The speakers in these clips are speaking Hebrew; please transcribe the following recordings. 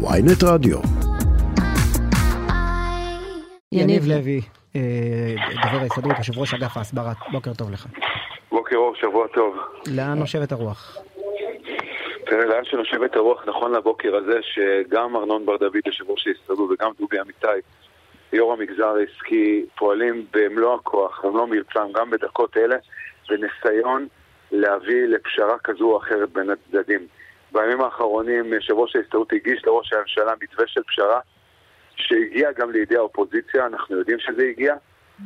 ויינט רדיו. יניב לוי, אה, דובר ההסתדרות, יושב ראש אגף ההסברה, בוקר טוב לך. בוקר אור, שבוע טוב. לאן נושבת הרוח? תראה, לאן שנושבת הרוח נכון לבוקר הזה, שגם ארנון בר דוד, יושב ראש ההסתדרות, וגם דובי אמיתי, יו"ר המגזר העסקי, פועלים במלוא הכוח, במלוא מרצם, גם בדקות אלה, בניסיון להביא לפשרה כזו או אחרת בין הצדדים. בימים האחרונים יושב ראש ההסתדרות הגיש לראש הממשלה מתווה של פשרה שהגיע גם לידי האופוזיציה, אנחנו יודעים שזה הגיע,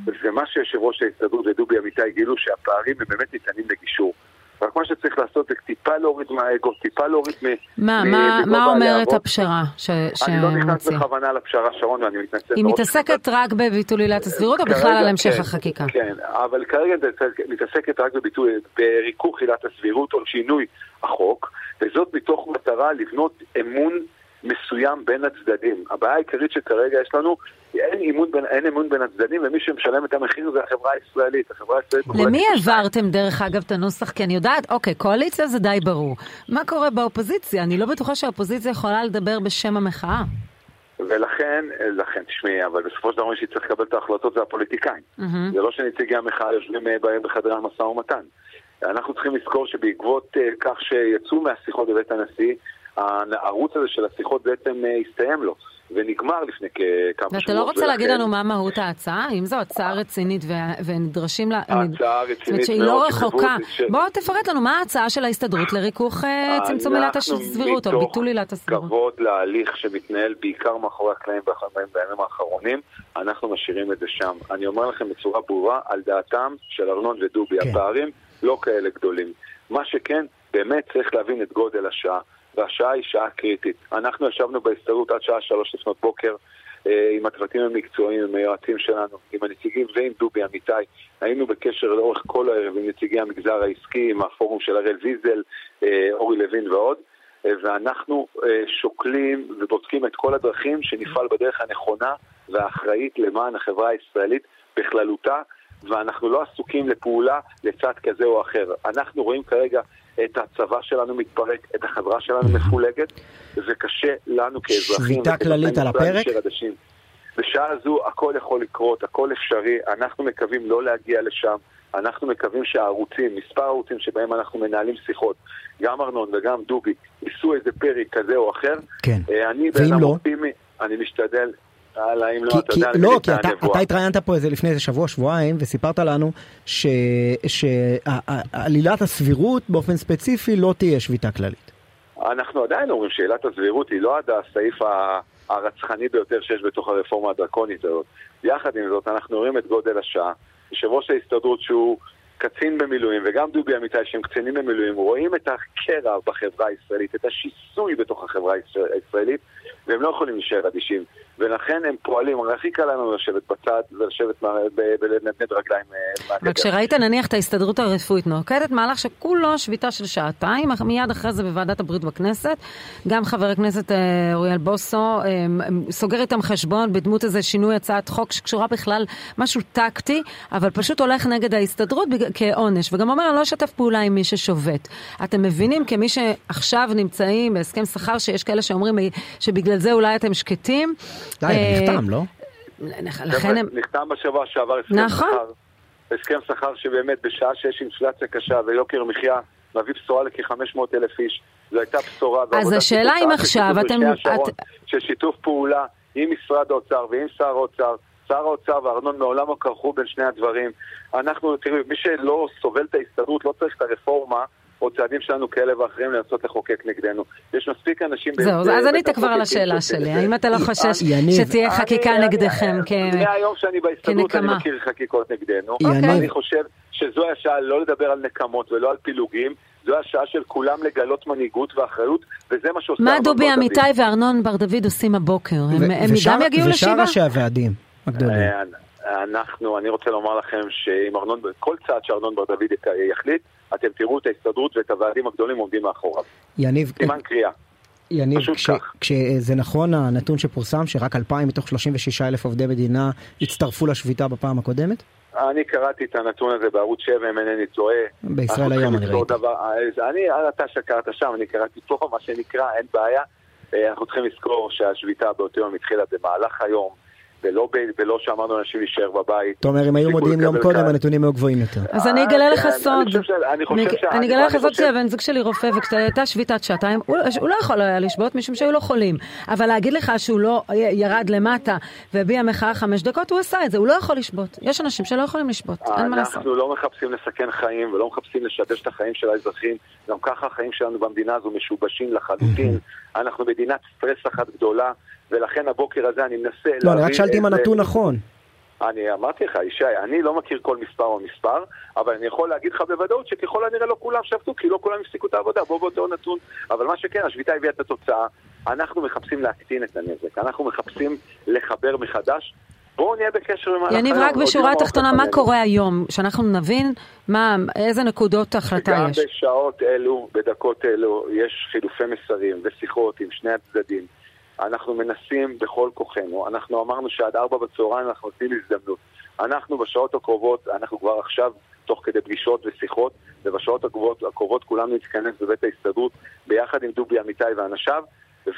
ומה שיושב ראש ההסתדרות ודובי אמיתי גילו שהפערים הם באמת ניתנים לגישור. רק מה שצריך לעשות זה טיפה להוריד מהאגו, טיפה להוריד מ... מה, מה, מה אומרת הפשרה שמציע? אני לא נכנס בכוונה לפשרה, שרון, ואני מתנצל. היא מתעסקת רק בביטול עילת הסבירות, או בכלל על המשך כן, החקיקה? כן, אבל כרגע מתעסקת רק בביטול, בריכוך עילת הסבירות או שינוי החוק, וזאת מתוך מטרה לבנות אמון מסוים בין הצדדים. הבעיה העיקרית שכרגע יש לנו, אין אמון בין, אין אמון בין הצדדים, ומי שמשלם את המחיר זה החברה הישראלית. החברה הישראלית... למי העברתם דרך אגב את הנוסח? כי אני יודעת, אוקיי, קואליציה זה די ברור. מה קורה באופוזיציה? אני לא בטוחה שהאופוזיציה יכולה לדבר בשם המחאה. ולכן, לכן, תשמעי, אבל בסופו של דבר מי שצריך לקבל את ההחלטות זה הפוליטיקאים. Mm-hmm. זה לא שנציגי המחאה יושבים בהם בחדרי המשא ומתן. אנחנו צריכים לזכור שבעקבות uh, כך שיצאו מהשיחות בבית הנשיא, הערוץ הזה של השיחות בעצם uh, הסתיים לו. ונגמר לפני כמה שבועות. ואתה לא רוצה ולכן... להגיד לנו מה מהות ההצעה? אם זו הצעה רצינית ו... ונדרשים לה... הצעה רצינית מאוד. זאת אומרת שהיא לא רחוקה. ש... בוא תפרט לנו מה ההצעה של ההסתדרות לריכוך אה, צמצום עילת הסבירות או ביטול עילת הסבירות. מתוך כבוד להליך שמתנהל בעיקר מאחורי הקלעים בימים האחרונים, אנחנו משאירים את זה שם. אני אומר לכם בצורה ברורה, על דעתם של ארנון ודובי, כן. הפערים לא כאלה גדולים. מה שכן, באמת צריך להבין את גודל השעה. והשעה היא שעה קריטית. אנחנו ישבנו בהסתדרות עד שעה שלוש לפנות בוקר אה, עם הצוותים המקצועיים, עם היועצים שלנו, עם הנציגים ועם דובי אמיתי. היינו בקשר לאורך כל הערב עם נציגי המגזר העסקי, עם הפורום של הראל ויזל, אה, אורי לוין ועוד. אה, ואנחנו שוקלים ובודקים את כל הדרכים שנפעל בדרך הנכונה והאחראית למען החברה הישראלית בכללותה, ואנחנו לא עסוקים לפעולה לצד כזה או אחר. אנחנו רואים כרגע את הצבא שלנו מתפרק, את החברה שלנו מפולגת, וקשה לנו כאזרחים. שביתה כללית על הפרק? בשעה זו הכל יכול לקרות, הכל אפשרי, אנחנו מקווים לא להגיע לשם. אנחנו מקווים שהערוצים, מספר הערוצים שבהם אנחנו מנהלים שיחות, גם ארנון וגם דובי, יישאו איזה פרק כזה או אחר. כן. אה, אני ואם לא? אופטימי, אני משתדל, הלאה, אם לא, אתה יודע, לא, כי אתה, אתה התראיינת פה איזה לפני איזה שבוע, שבועיים, וסיפרת לנו שעלילת הסבירות באופן ספציפי לא תהיה שביתה כללית. אנחנו עדיין אומרים שעילת הסבירות היא לא עד הסעיף הרצחני ביותר שיש בתוך הרפורמה הדרקונית הזאת. יחד עם זאת, אנחנו רואים את גודל השעה. יושב ראש ההסתדרות שהוא קצין במילואים, וגם דובי אמיתי שהם קצינים במילואים, רואים את הקרע בחברה הישראלית, את השיסוי בתוך החברה הישראלית, והם לא יכולים להישאר אדישים. ולכן הם פועלים, הכי קל לנו לשבת בצד ולשבת ולנדנד רגליים אה, אבל כשראית נניח את ההסתדרות הרפואית נוקטת מהלך שכולו שביתה של שעתיים, מיד אחרי זה בוועדת הבריאות בכנסת, גם חבר הכנסת אה, אוריאל בוסו אה, סוגר איתם חשבון בדמות איזה שינוי הצעת חוק שקשורה בכלל משהו טקטי, אבל פשוט הולך נגד ההסתדרות כעונש, וגם אומר אני לא אשתף פעולה עם מי ששובת. אתם מבינים כמי שעכשיו נמצאים בהסכם שכר שיש כאלה שאומרים שבגלל זה אולי אתם שקטים, די, אה, נחתם, לא? לכן הם... נחתם בשבוע שעבר הסכם נכון. שכר. הסכם שכר שבאמת בשעה שיש אינפלציה קשה ויוקר מחיה מביא בשורה לכ-500 אלף איש. זו הייתה בשורה. אז השאלה אם עכשיו אתם... של שיתוף פעולה עם משרד האוצר ועם שר האוצר. שר האוצר וארנון מעולם לא כרכו בין שני הדברים. אנחנו, תראו, מי שלא סובל את ההסתדרות לא צריך את הרפורמה או צעדים שלנו כאלה ואחרים לנסות לחוקק נגדנו. יש מספיק אנשים... זהו, אז ענית כבר על השאלה שלי. האם אתה לא חושש שתהיה חקיקה נגדכם כנקמה? מהיום שאני בהסתדרות אני מכיר חקיקות נגדנו. אני חושב שזו השעה לא לדבר על נקמות ולא על פילוגים. זו השעה של כולם לגלות מנהיגות ואחריות, וזה מה שעושה... מה דובי אמיתי וארנון בר דוד עושים הבוקר? הם גם יגיעו לשבעה? ושאר ראשי הוועדים הגדולים. אנחנו, אני רוצה לומר לכם שאם ארנון, כל צעד שארנון בר דוד יחליט, אתם תראו את ההסתדרות ואת הוועדים הגדולים עומדים מאחוריו. יניב, סימן קריאה. יניב, כש, כשזה נכון הנתון שפורסם שרק 2,000 מתוך 36 אלף עובדי מדינה הצטרפו לשביתה בפעם הקודמת? אני קראתי את הנתון הזה בערוץ 7, אם אינני טועה. בישראל היום אני ראיתי. דבר, אני, אתה שקרת שם, אני קראתי פה, מה שנקרא, אין בעיה. אנחנו צריכים לזכור שהשביתה באותו יום התחילה במהלך היום. ולא, ולא שאמרנו לאנשים להישאר בבית. אתה אומר, אם היו מודיעים יום קודם, הנתונים היו גבוהים יותר. אז אני אגלה לך סוד. אני אגלה לך סוד שהבן זוג שלי רופא, וכשהייתה שביתת שעתיים, הוא לא יכול היה לשבות משום שהיו לו חולים. אבל להגיד לך שהוא לא ירד למטה והביע מחאה חמש דקות, הוא עשה את זה, הוא לא יכול לשבות. יש אנשים שלא יכולים לשבות, אין מה לעשות. אנחנו לא מחפשים לסכן חיים ולא מחפשים לשבש את החיים של האזרחים. גם ככה החיים שלנו במדינה הזו משובשים לחלוטין. אנחנו מדינת סטרס אחת גדולה. ולכן הבוקר הזה אני מנסה להביא... לא, אני רק שאלתי אם הנתון נכון. אני אמרתי לך, ישי, אני לא מכיר כל מספר או מספר, אבל אני יכול להגיד לך בוודאות שככל הנראה לא כולם שבתו, כי לא כולם הפסיקו את העבודה, בוא באותו נתון. אבל מה שכן, השביתה הביאה את התוצאה, אנחנו מחפשים להקטין את הנזק, אנחנו מחפשים לחבר מחדש. בואו נהיה בקשר עם ההלכה. יניב, רק בשורה התחתונה, מה קורה היום? שאנחנו נבין מה, איזה נקודות החלטה יש. גם בשעות אלו, בדקות אלו, יש חילופי מסרים ושיחות עם שני הצדדים. אנחנו מנסים בכל כוחנו. אנחנו אמרנו שעד ארבע בצהריים אנחנו נותנים הזדמנות. אנחנו בשעות הקרובות, אנחנו כבר עכשיו תוך כדי פגישות ושיחות, ובשעות הקרובות, הקרובות כולנו נתכנס בבית ההסתדרות ביחד עם דובי אמיתי ואנשיו,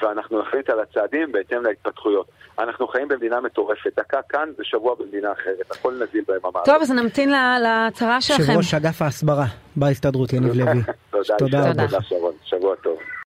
ואנחנו נחליט על הצעדים בהתאם להתפתחויות. אנחנו חיים במדינה מטורפת, דקה כאן ושבוע במדינה אחרת, הכל נזיל ביממה. טוב, אז נמתין להצהרה שלכם. יושב ראש אגף ההסברה בהסתדרות, יניב לוי. תודה, תודה, תודה, שבוע טוב.